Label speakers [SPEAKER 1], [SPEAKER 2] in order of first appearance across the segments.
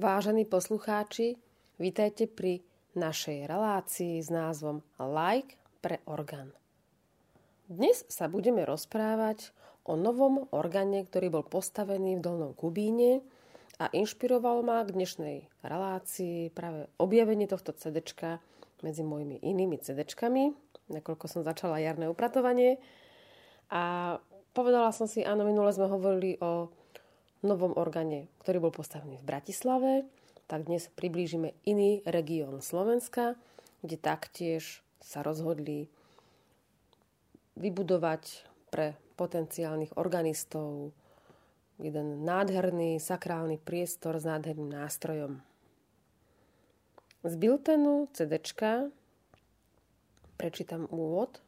[SPEAKER 1] Vážení poslucháči, vítajte pri našej relácii s názvom Like pre orgán. Dnes sa budeme rozprávať o novom orgáne, ktorý bol postavený v Dolnom Kubíne a inšpiroval ma k dnešnej relácii práve objavenie tohto CD medzi mojimi inými CD, nakoľko som začala jarné upratovanie. A povedala som si, áno, minule sme hovorili o novom orgáne, ktorý bol postavený v Bratislave, tak dnes priblížime iný región Slovenska, kde taktiež sa rozhodli vybudovať pre potenciálnych organistov jeden nádherný sakrálny priestor s nádherným nástrojom. Z Biltenu CD prečítam úvod.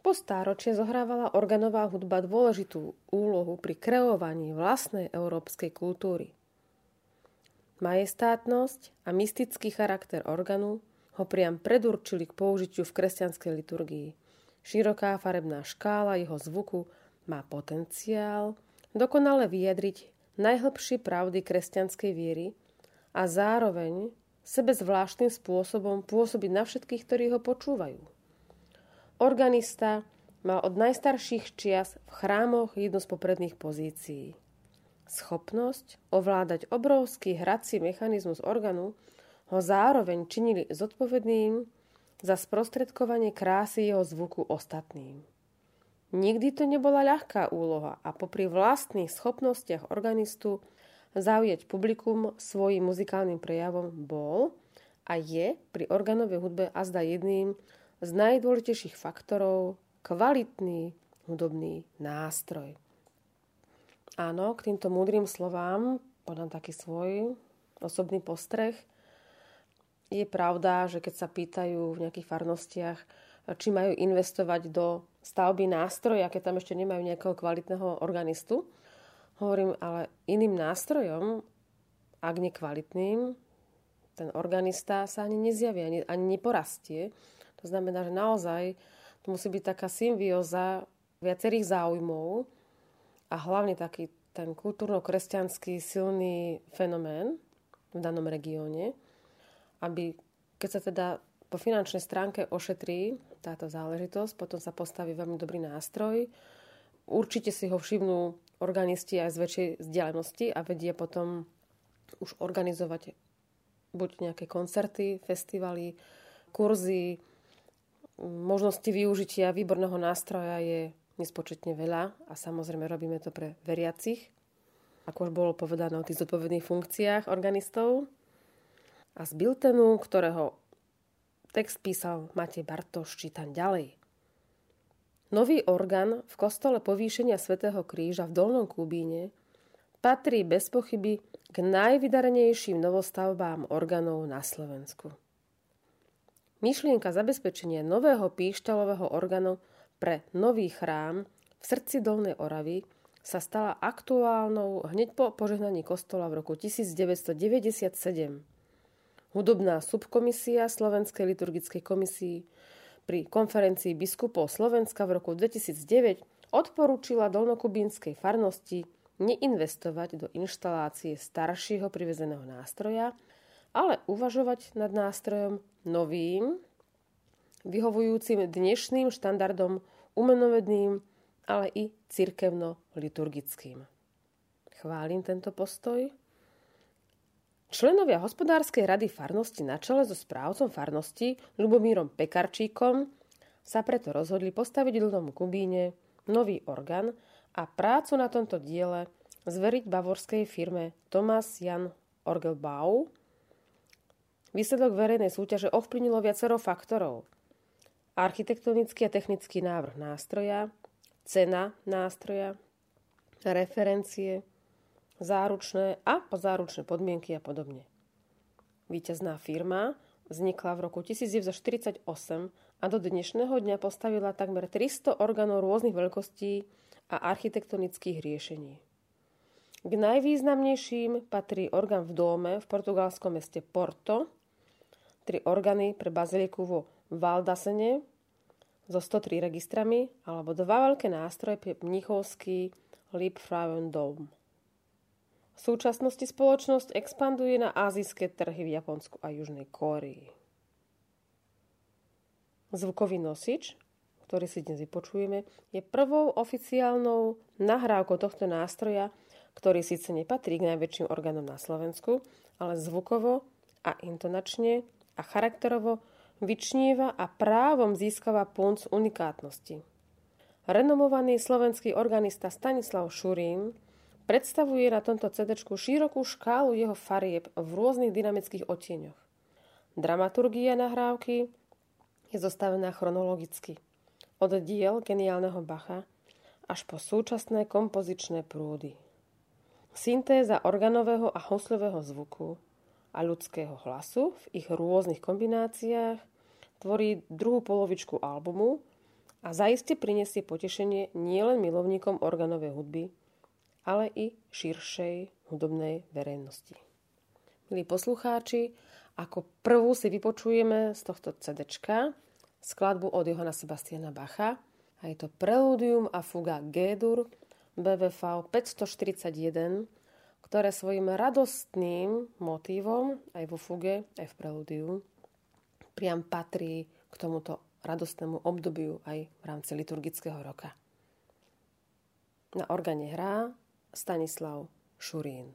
[SPEAKER 1] Po stáročie zohrávala organová hudba dôležitú úlohu pri kreovaní vlastnej európskej kultúry. Majestátnosť a mystický charakter organu ho priam predurčili k použitiu v kresťanskej liturgii. Široká farebná škála jeho zvuku má potenciál dokonale vyjadriť najhlbšie pravdy kresťanskej viery a zároveň sebe zvláštnym spôsobom pôsobiť na všetkých, ktorí ho počúvajú. Organista mal od najstarších čias v chrámoch jednu z popredných pozícií. Schopnosť ovládať obrovský hrací mechanizmus organu ho zároveň činili zodpovedným za sprostredkovanie krásy jeho zvuku ostatným. Nikdy to nebola ľahká úloha a popri vlastných schopnostiach organistu zaujať publikum svojim muzikálnym prejavom bol a je pri organovej hudbe azda jedným z najdôležitejších faktorov kvalitný hudobný nástroj. Áno, k týmto múdrym slovám podám taký svoj osobný postreh. Je pravda, že keď sa pýtajú v nejakých farnostiach, či majú investovať do stavby nástroja, keď tam ešte nemajú nejakého kvalitného organistu, hovorím, ale iným nástrojom, ak nekvalitným, ten organista sa ani nezjaví, ani, ani neporastie. To znamená, že naozaj to musí byť taká symbióza viacerých záujmov, a hlavne taký ten kultúrno-kresťanský silný fenomén v danom regióne, aby keď sa teda po finančnej stránke ošetrí táto záležitosť, potom sa postaví veľmi dobrý nástroj. Určite si ho všimnú organisti aj z väčšej vzdialenosti a vedia potom už organizovať buď nejaké koncerty, festivaly, kurzy, možnosti využitia výborného nástroja je nespočetne veľa a samozrejme robíme to pre veriacich, ako už bolo povedané o tých zodpovedných funkciách organistov. A z Biltenu, ktorého text písal Matej Bartoš, čítam ďalej. Nový orgán v kostole povýšenia svätého Kríža v Dolnom Kubíne patrí bez pochyby k najvydarenejším novostavbám orgánov na Slovensku. Myšlienka zabezpečenia nového píšťalového orgánu pre nový chrám v srdci Dolnej Oravy sa stala aktuálnou hneď po požehnaní kostola v roku 1997. Hudobná subkomisia Slovenskej liturgickej komisii pri konferencii biskupov Slovenska v roku 2009 odporúčila dolnokubínskej farnosti neinvestovať do inštalácie staršieho privezeného nástroja, ale uvažovať nad nástrojom novým, vyhovujúcim dnešným štandardom umenovedným, ale i cirkevno-liturgickým. Chválim tento postoj. Členovia hospodárskej rady farnosti na čele so správcom farnosti Lubomírom Pekarčíkom sa preto rozhodli postaviť Ľudom Kubíne nový orgán a prácu na tomto diele zveriť bavorskej firme Thomas Jan Orgelbau. Výsledok verejnej súťaže ovplyvnilo viacero faktorov – architektonický a technický návrh nástroja, cena nástroja, referencie, záručné a pozáručné podmienky a podobne. Výťazná firma vznikla v roku 1948 a do dnešného dňa postavila takmer 300 orgánov rôznych veľkostí a architektonických riešení. K najvýznamnejším patrí orgán v dome v portugalskom meste Porto, tri orgány pre baziliku vo Valdasene so 103 registrami alebo dva veľké nástroje pre mnichovský Liebfrauen Dome. V súčasnosti spoločnosť expanduje na azijské trhy v Japonsku a Južnej Kórii. Zvukový nosič, ktorý si dnes vypočujeme, je prvou oficiálnou nahrávkou tohto nástroja, ktorý síce nepatrí k najväčším orgánom na Slovensku, ale zvukovo a intonačne a charakterovo vyčnieva a právom získava punc unikátnosti. Renomovaný slovenský organista Stanislav Šurín predstavuje na tomto CD širokú škálu jeho farieb v rôznych dynamických odtieňoch. Dramaturgia nahrávky je zostavená chronologicky. Od diel geniálneho Bacha až po súčasné kompozičné prúdy. Syntéza organového a hoslového zvuku a ľudského hlasu v ich rôznych kombináciách tvorí druhú polovičku albumu a zaiste prinesie potešenie nielen milovníkom organovej hudby, ale i širšej hudobnej verejnosti. Milí poslucháči, ako prvú si vypočujeme z tohto CD skladbu od Johana Sebastiana Bacha a je to Preludium a fuga G-dur BVV 541, ktoré svojim radostným motívom aj vo fuge, aj v preludiu priam patrí k tomuto radostnému obdobiu aj v rámci liturgického roka. Na organe hrá Stanislav Šurín.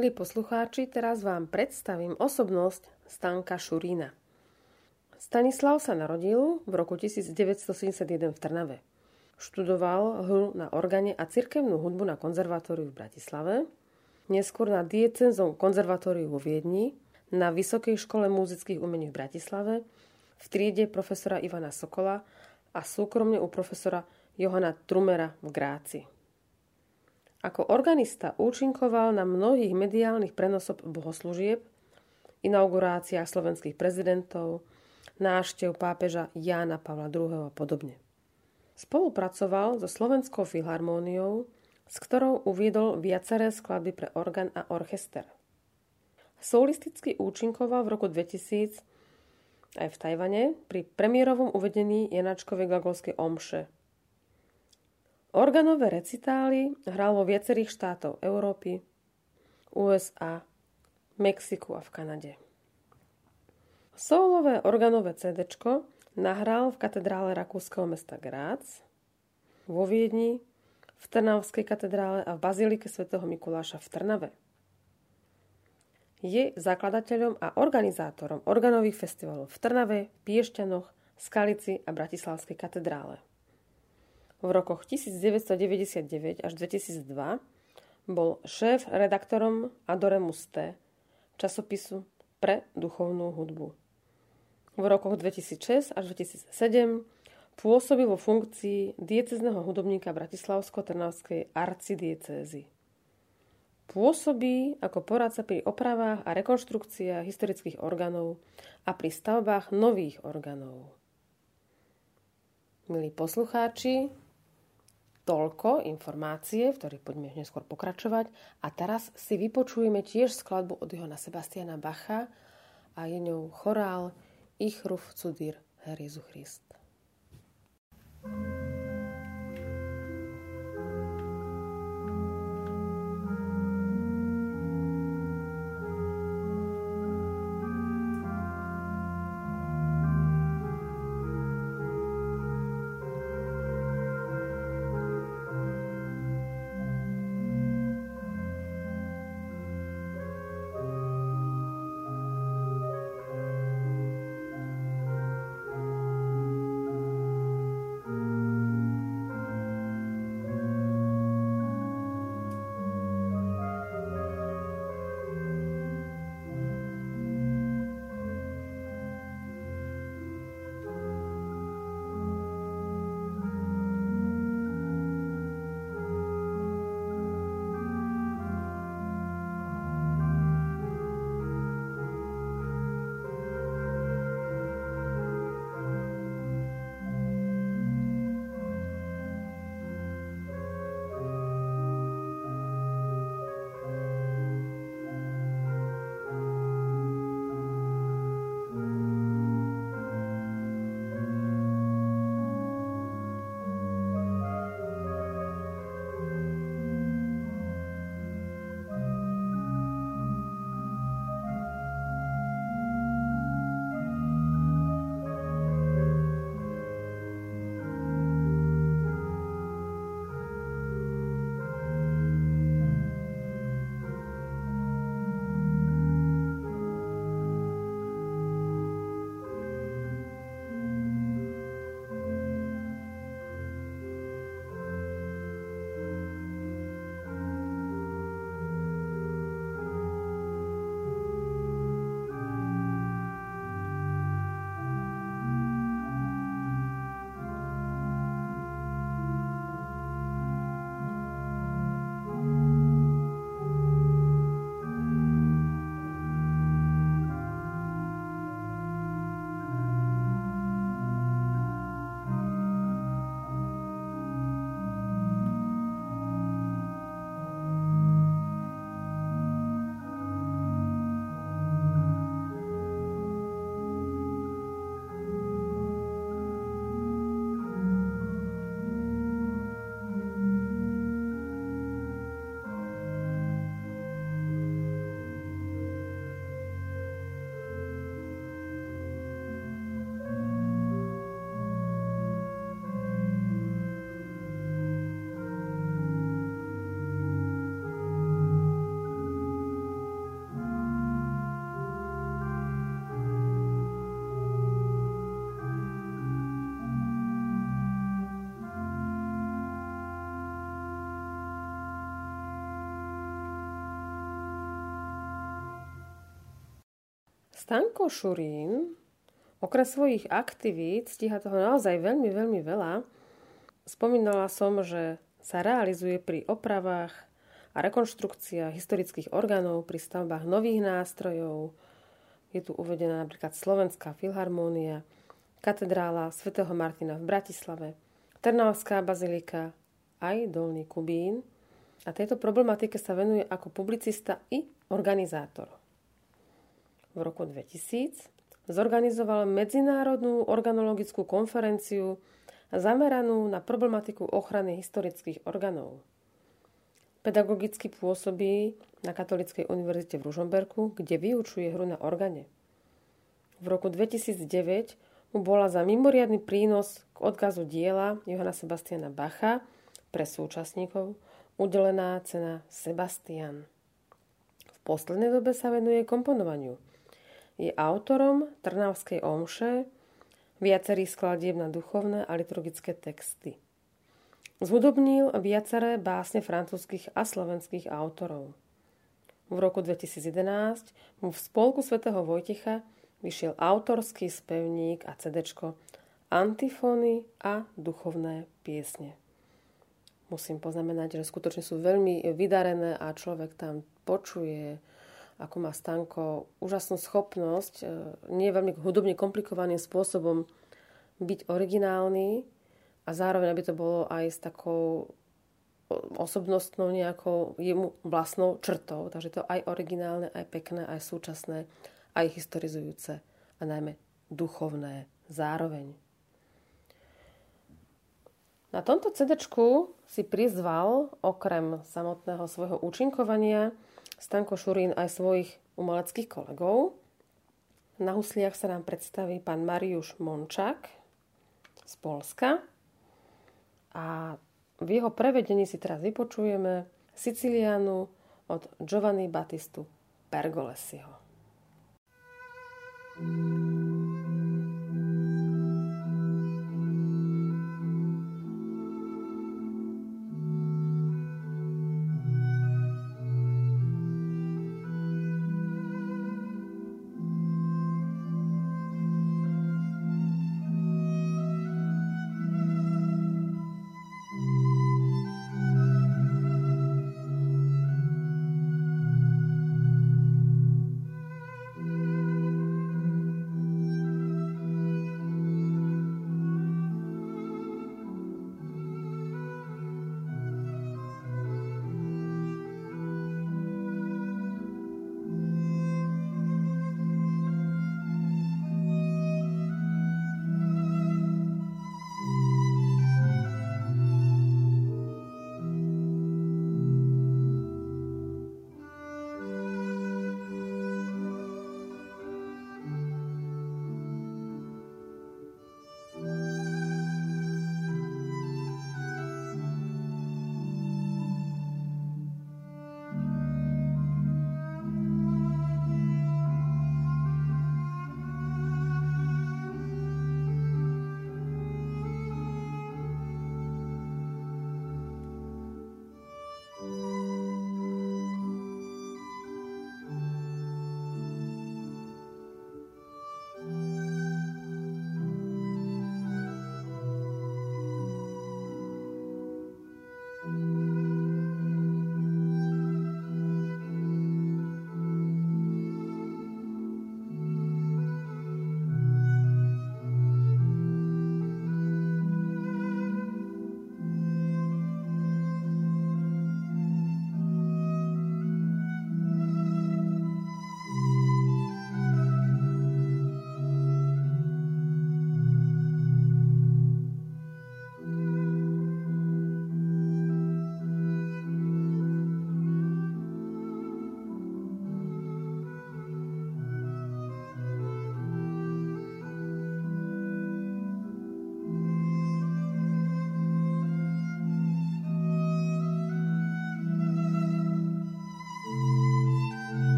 [SPEAKER 1] Milí poslucháči, teraz vám predstavím osobnosť Stanka Šurína. Stanislav sa narodil v roku 1971 v Trnave. Študoval hru na organe a cirkevnú hudbu na konzervatóriu v Bratislave, neskôr na diecenzom konzervatóriu vo Viedni, na Vysokej škole muzických umení v Bratislave, v triede profesora Ivana Sokola a súkromne u profesora Johana Trumera v Gráci. Ako organista účinkoval na mnohých mediálnych prenosob bohoslúžieb, inauguráciách slovenských prezidentov, náštev pápeža Jána Pavla II. a podobne. Spolupracoval so Slovenskou filharmóniou, s ktorou uviedol viaceré skladby pre orgán a orchester. Solisticky účinkoval v roku 2000 aj v Tajvane pri premiérovom uvedení Janačkovej Gagolskej omše – Organové recitály hral vo viacerých štátov Európy, USA, Mexiku a v Kanade. Soulové organové CD nahral v katedrále rakúskeho mesta Grác, vo Viedni, v Trnavskej katedrále a v Bazílike svätého Mikuláša v Trnave. Je zakladateľom a organizátorom organových festivalov v Trnave, Piešťanoch, Skalici a Bratislavskej katedrále. V rokoch 1999 až 2002 bol šéf-redaktorom Adoremus T, časopisu pre duchovnú hudbu. V rokoch 2006 až 2007 pôsobil vo funkcii diecezneho hudobníka Bratislavsko-Trnavskej arcidiecézy. Pôsobí ako poradca pri opravách a rekonštrukciách historických orgánov a pri stavbách nových orgánov. Milí poslucháči, toľko informácie, v ktorých poďme neskôr pokračovať. A teraz si vypočujeme tiež skladbu od Johana Sebastiana Bacha a je ňou chorál Ich ruf zu dir, Christ. thank you Stanko Šurín, okrem svojich aktivít, stíha toho naozaj veľmi, veľmi veľa. Spomínala som, že sa realizuje pri opravách a rekonštrukciách historických orgánov, pri stavbách nových nástrojov. Je tu uvedená napríklad Slovenská filharmónia, katedrála svätého Martina v Bratislave, Trnavská bazilika, aj Dolný Kubín. A tejto problematike sa venuje ako publicista i organizátor v roku 2000 zorganizoval medzinárodnú organologickú konferenciu zameranú na problematiku ochrany historických orgánov. Pedagogicky pôsobí na Katolíckej univerzite v Ružomberku, kde vyučuje hru na organe. V roku 2009 mu bola za mimoriadný prínos k odkazu diela Johana Sebastiana Bacha pre súčasníkov udelená cena Sebastian. V poslednej dobe sa venuje komponovaniu – je autorom Trnavskej omše, viacerých skladieb na duchovné a liturgické texty. Zhudobnil viaceré básne francúzskych a slovenských autorov. V roku 2011 mu v spolku svätého Vojtecha vyšiel autorský spevník a CD Antifóny a duchovné piesne. Musím poznamenať, že skutočne sú veľmi vydarené a človek tam počuje ako má Stanko úžasnú schopnosť e, nie veľmi hudobne komplikovaným spôsobom byť originálny a zároveň aby to bolo aj s takou osobnostnou nejakou jemu vlastnou črtou. Takže to aj originálne, aj pekné, aj súčasné, aj historizujúce a najmä duchovné zároveň. Na tomto CD si prizval okrem samotného svojho účinkovania Stanko Šurín aj svojich umeleckých kolegov. Na husliach sa nám predstaví pán Mariuš Mončak z Polska a v jeho prevedení si teraz vypočujeme Sicilianu od Giovanni Battistu Pergolesiho. thank you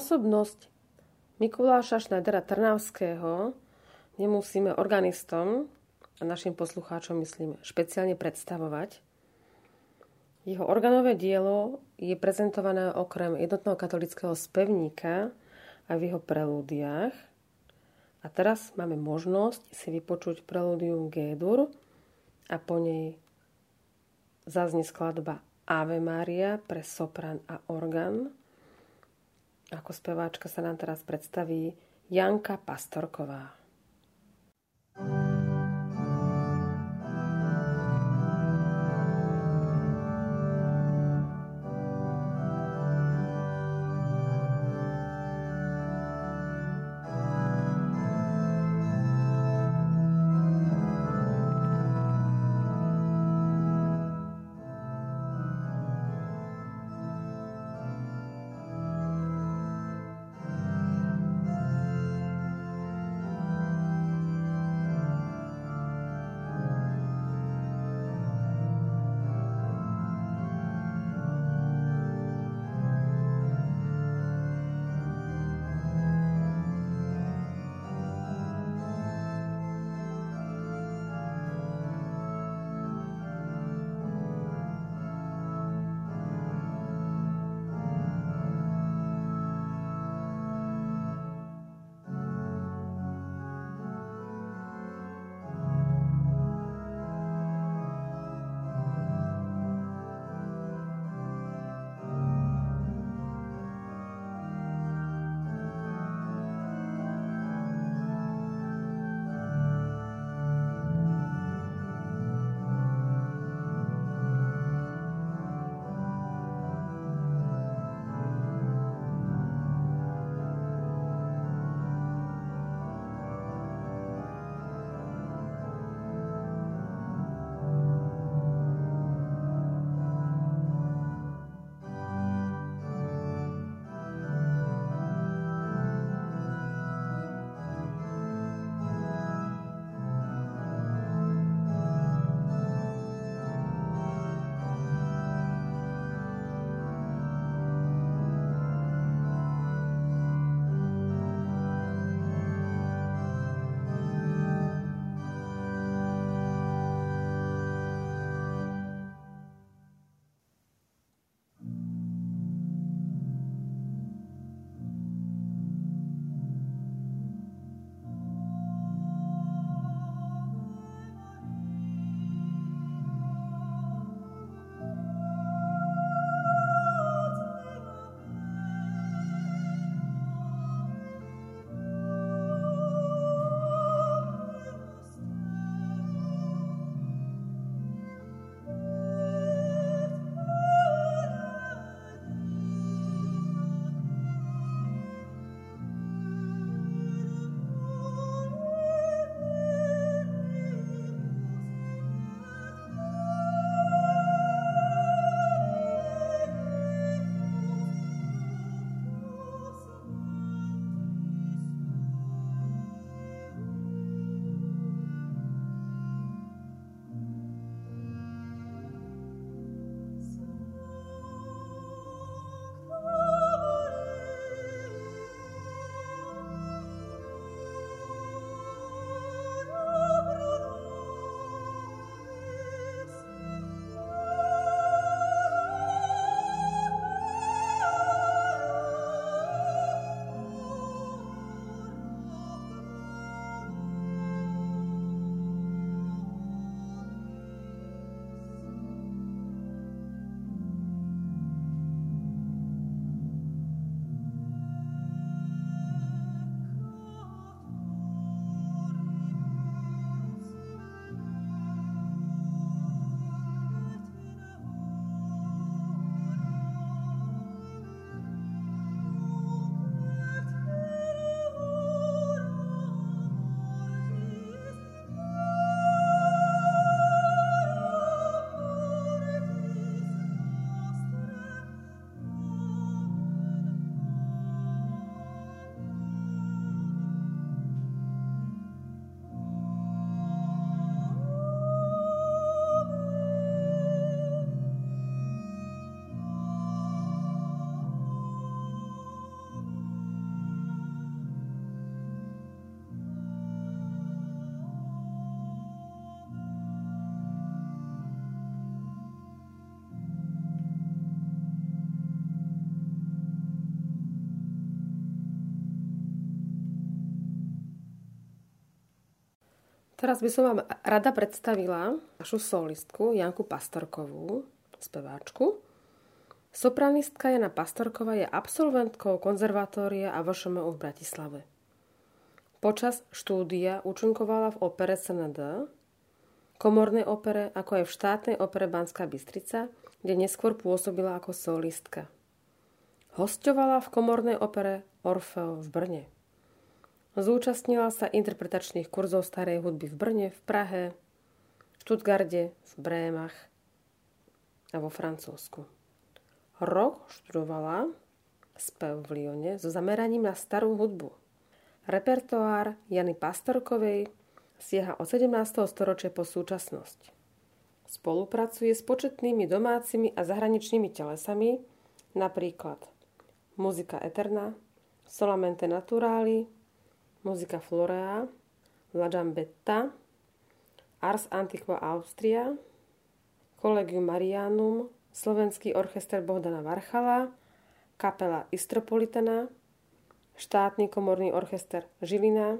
[SPEAKER 1] Osobnosť Mikuláša Šnajdera Trnavského nemusíme organistom a našim poslucháčom, myslím, špeciálne predstavovať. Jeho organové dielo je prezentované okrem jednotného katolického spevníka aj v jeho prelúdiách. A teraz máme možnosť si vypočuť prelúdium G-dur a po nej zaznie skladba Ave Maria pre sopran a orgán. Ako speváčka sa nám teraz predstaví Janka Pastorková. Teraz by som vám rada predstavila našu solistku Janku Pastorkovú, speváčku. Sopranistka Jana Pastorková je absolventkou konzervatória a VŠMU v Bratislave. Počas štúdia účinkovala v opere SND, komornej opere, ako aj v štátnej opere Banská Bystrica, kde neskôr pôsobila ako solistka. Hostovala v komornej opere Orfeo v Brne. Zúčastnila sa interpretačných kurzov starej hudby v Brne, v Prahe, v Štutgarde, v Brémach a vo Francúzsku. Rok študovala spev v Lyone so zameraním na starú hudbu. Repertoár Jany Pastorkovej siaha od 17. storočia po súčasnosť. Spolupracuje s početnými domácimi a zahraničnými telesami, napríklad Muzika Eterna, Solamente Naturali, Muzika Florea, La Giambetta, Ars Antiqua Austria, Collegium Marianum, Slovenský orchester Bohdana Varchala, kapela Istropolitana, štátny komorný orchester Žilina,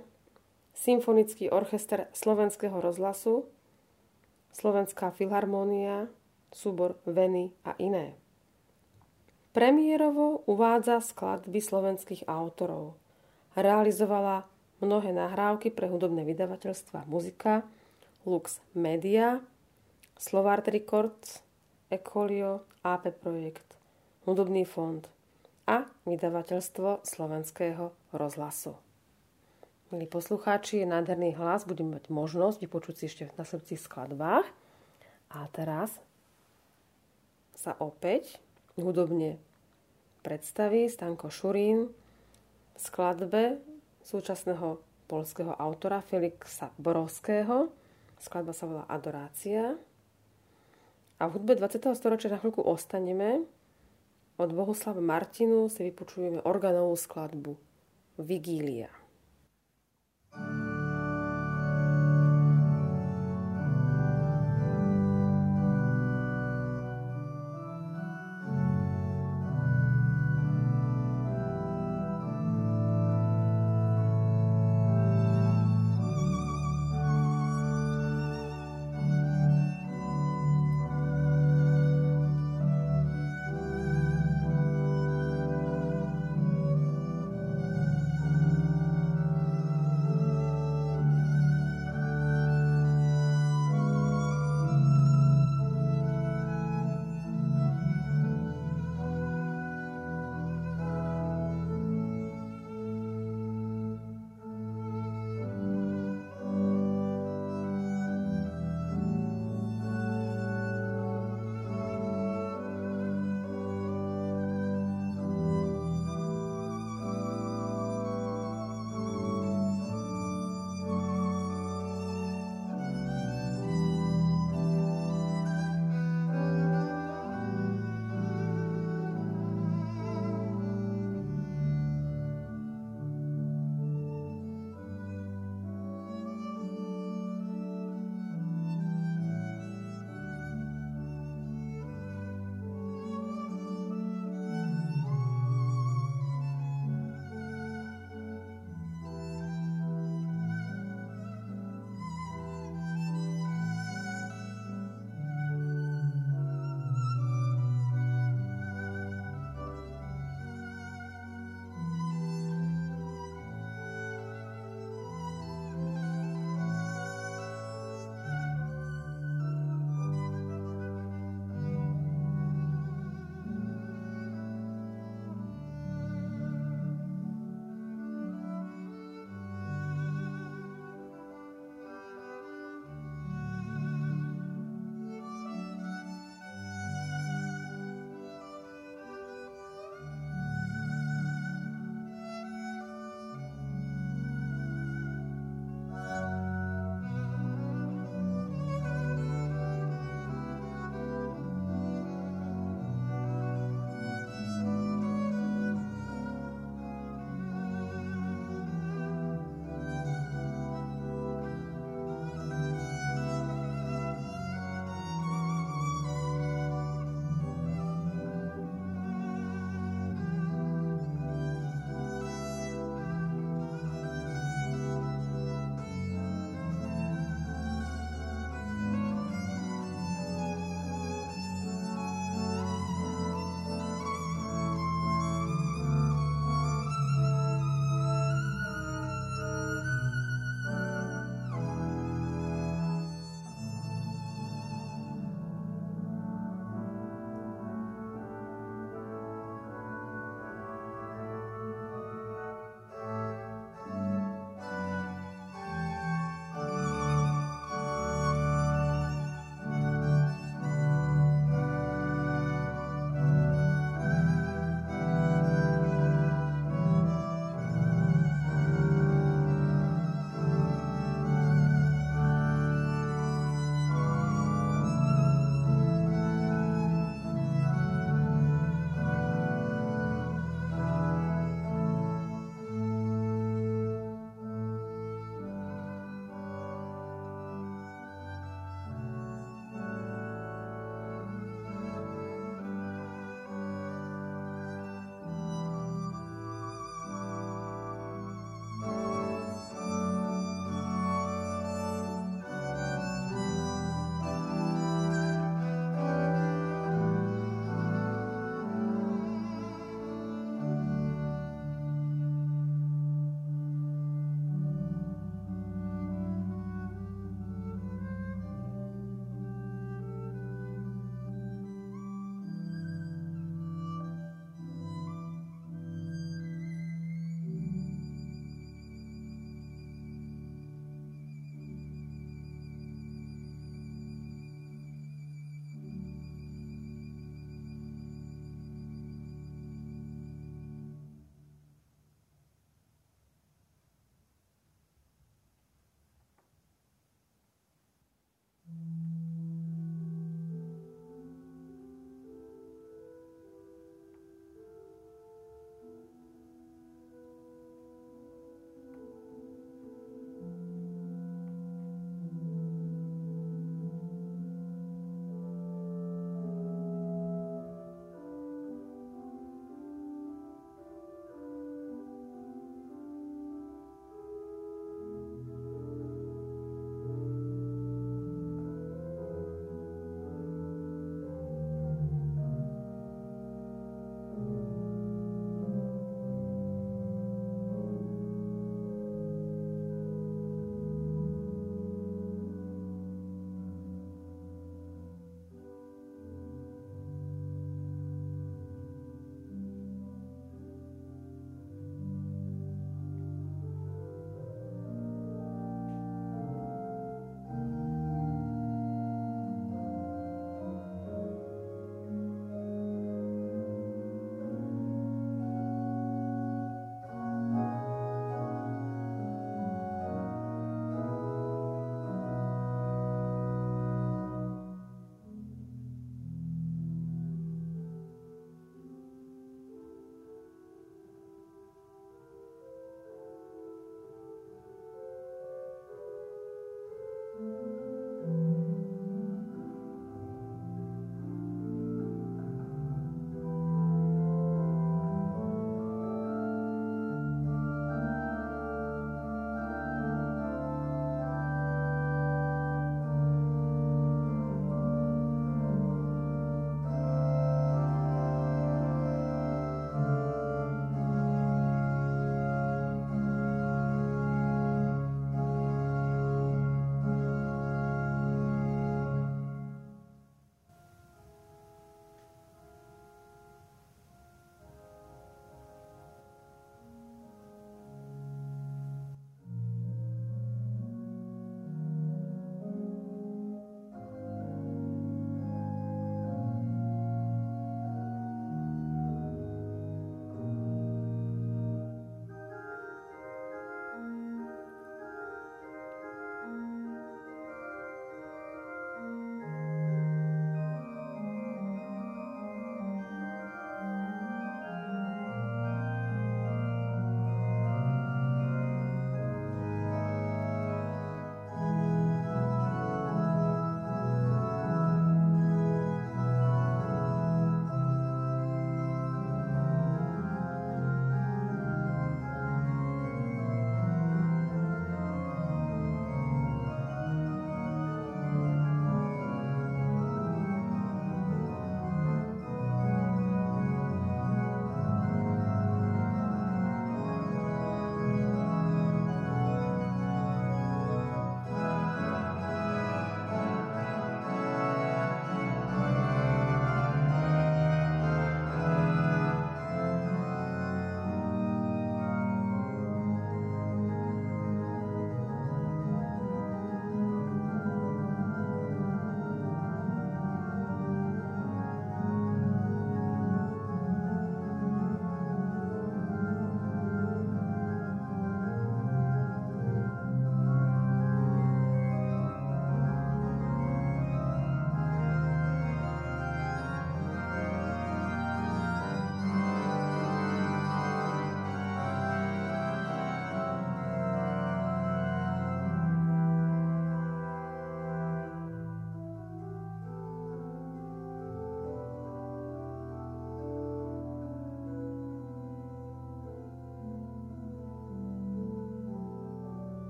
[SPEAKER 1] Symfonický orchester Slovenského rozhlasu, Slovenská filharmónia, súbor Veny a iné. Premiérovo uvádza skladby slovenských autorov – Realizovala mnohé nahrávky pre hudobné vydavateľstva Muzika, Lux Media, Slovart Records, Ecolio, AP Projekt, Hudobný fond a vydavateľstvo Slovenského rozhlasu. Milí poslucháči, je nádherný hlas, budeme mať možnosť vypočuť si ešte na srdcích skladbách. A teraz sa opäť hudobne predstaví Stanko Šurín skladbe súčasného polského autora Felixa Borovského. Skladba sa volá Adorácia. A v hudbe 20. storočia na chvíľku ostaneme. Od Bohuslava Martinu si vypočujeme organovú skladbu Vigília.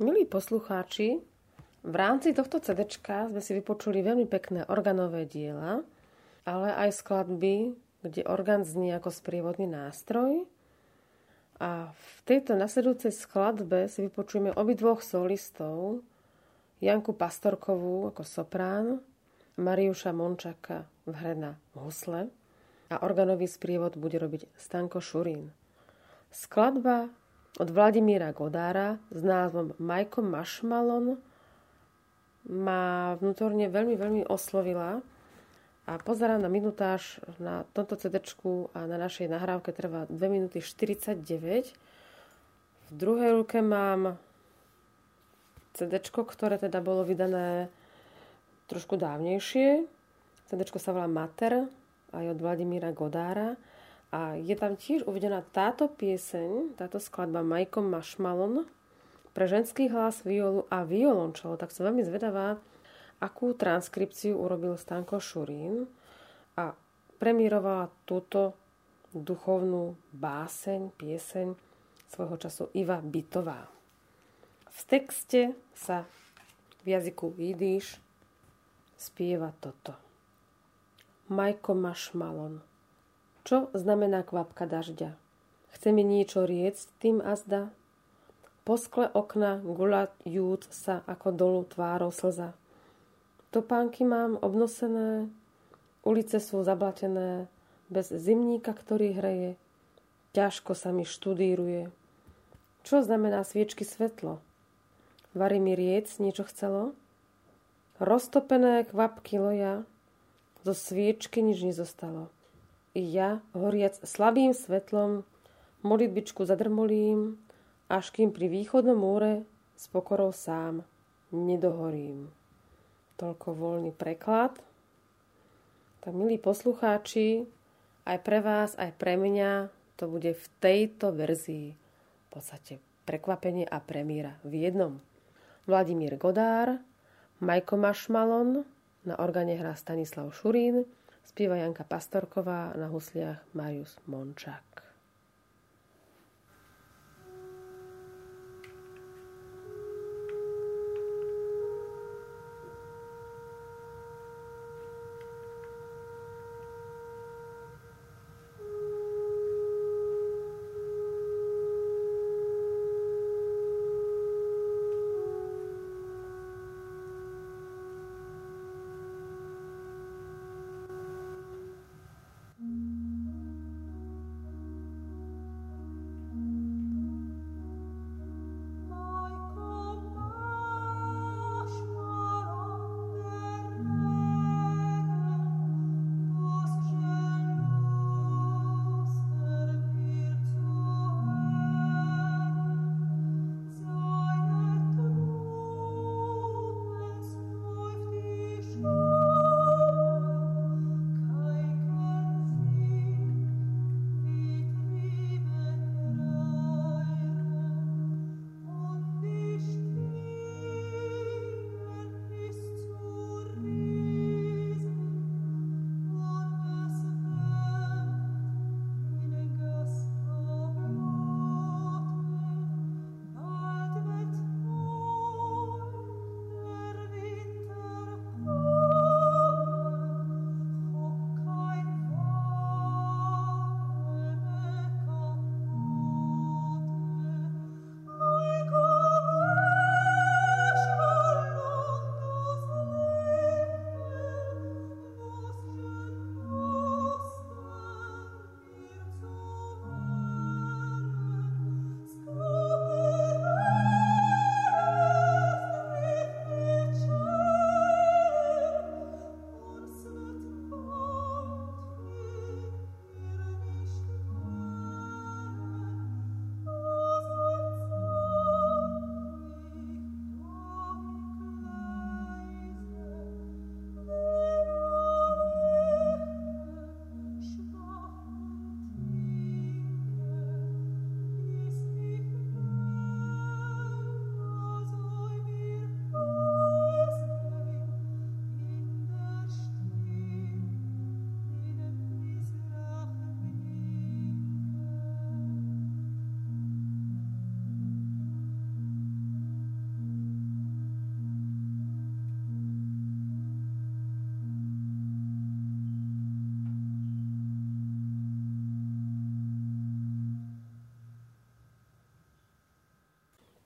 [SPEAKER 1] Milí poslucháči, v rámci tohto CD sme si vypočuli veľmi pekné organové diela, ale aj skladby, kde orgán znie ako sprievodný nástroj. A v tejto nasledujúcej skladbe si vypočujeme obidvoch solistov, Janku Pastorkovú ako soprán, Mariuša Mončaka v hre na husle a organový sprievod bude robiť Stanko Šurín. Skladba od Vladimíra Godára s názvom Majko Mašmalon ma vnútorne veľmi, veľmi oslovila a pozerám na minutáž na tomto CD a na našej nahrávke trvá 2 minúty 49. V druhej ruke mám CD, ktoré teda bolo vydané trošku dávnejšie. CD sa volá Mater aj od Vladimíra Godára a je tam tiež uvedená táto pieseň, táto skladba Majko Mašmalon pre ženský hlas, violu a violončelo. Tak som veľmi zvedavá, akú transkripciu urobil Stanko Šurín a premiérovala túto duchovnú báseň, pieseň svojho času Iva Bitová. V texte sa v jazyku Jidiš spieva toto. Majko Mašmalon – čo znamená kvapka dažďa? Chce mi niečo riecť tým azda? Po skle okna guľajúc sa ako dolu tvárou slza. Topánky mám obnosené, ulice sú zablatené, bez zimníka, ktorý hreje. Ťažko sa mi študíruje. Čo znamená sviečky svetlo? Vary mi riec niečo chcelo? Roztopené kvapky loja, zo sviečky nič nezostalo ja, horiac slabým svetlom, modlitbičku zadrmolím, až kým pri východnom múre s pokorou sám nedohorím. Toľko voľný preklad. Tak milí poslucháči, aj pre vás, aj pre mňa to bude v tejto verzii v podstate prekvapenie a premiéra v jednom. Vladimír Godár, Majko Mašmalon, na organe hrá Stanislav Šurín, Spieva Janka Pastorková na husliach Marius Mončák.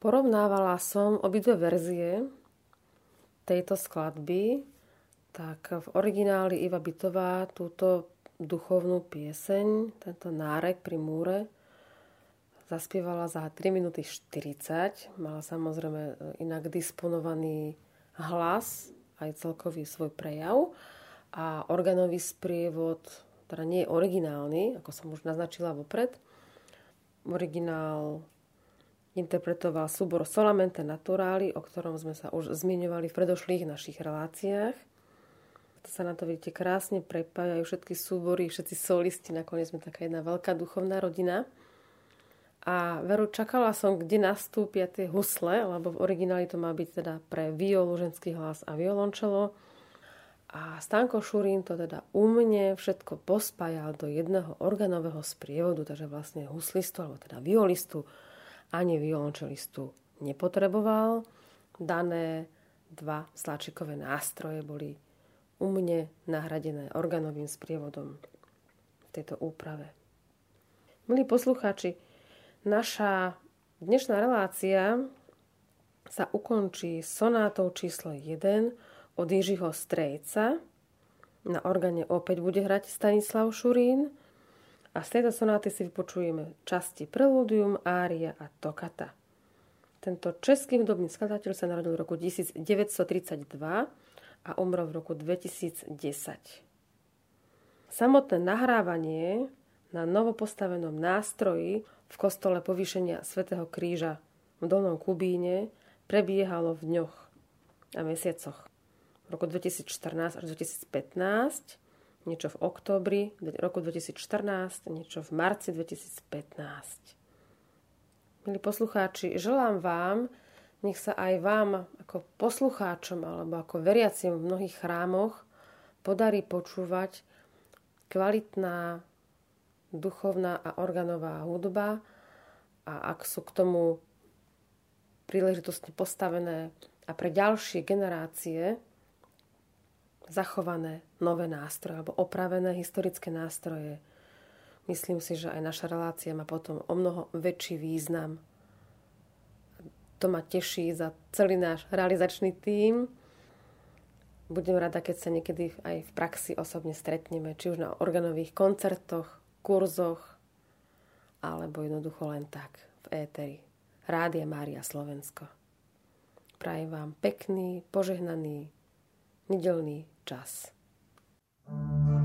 [SPEAKER 1] Porovnávala som obidve verzie tejto skladby, tak v origináli Iva Bitová túto duchovnú pieseň, tento nárek pri múre, zaspievala za 3 minúty 40. Mala samozrejme e, inak disponovaný hlas, aj celkový svoj prejav. A organový sprievod, teda nie je originálny, ako som už naznačila vopred. Originál interpretoval súbor Solamente Naturali, o ktorom sme sa už zmiňovali v predošlých našich reláciách. To sa na to vidíte krásne prepájajú všetky súbory, všetci solisti, nakoniec sme taká jedna veľká duchovná rodina. A veru, čakala som, kde nastúpia tie husle, lebo v origináli to má byť teda pre violu, ženský hlas a violončelo. A Stanko Šurín to teda u mne všetko pospájal do jedného organového sprievodu, takže vlastne huslistu, alebo teda violistu, ani violončelistu nepotreboval. Dané dva sláčikové nástroje boli u mne nahradené organovým sprievodom v tejto úprave. Milí poslucháči, naša dnešná relácia sa ukončí sonátou číslo 1 od Jižiho Strejca. Na organe opäť bude hrať Stanislav Šurín a z tejto sonáty si vypočujeme časti Preludium, Ária a Tokata. Tento český hudobný skladateľ sa narodil v roku 1932 a umrel v roku 2010. Samotné nahrávanie na novopostavenom nástroji v kostole povýšenia svätého Kríža v Dolnom Kubíne prebiehalo v dňoch a mesiacoch v roku 2014 až 2015, niečo v oktobri roku 2014, niečo v marci 2015. Milí poslucháči, želám vám, nech sa aj vám ako poslucháčom alebo ako veriacim v mnohých chrámoch podarí počúvať kvalitná duchovná a organová hudba a ak sú k tomu príležitosti postavené a pre ďalšie generácie zachované nové nástroje alebo opravené historické nástroje. Myslím si, že aj naša relácia má potom o mnoho väčší význam to ma teší za celý náš realizačný tím. Budem rada, keď sa niekedy aj v praxi osobne stretneme, či už na organových koncertoch, kurzoch, alebo jednoducho len tak v éteri. Rádia Mária Slovensko. Prajem vám pekný, požehnaný, nedelný čas. thank you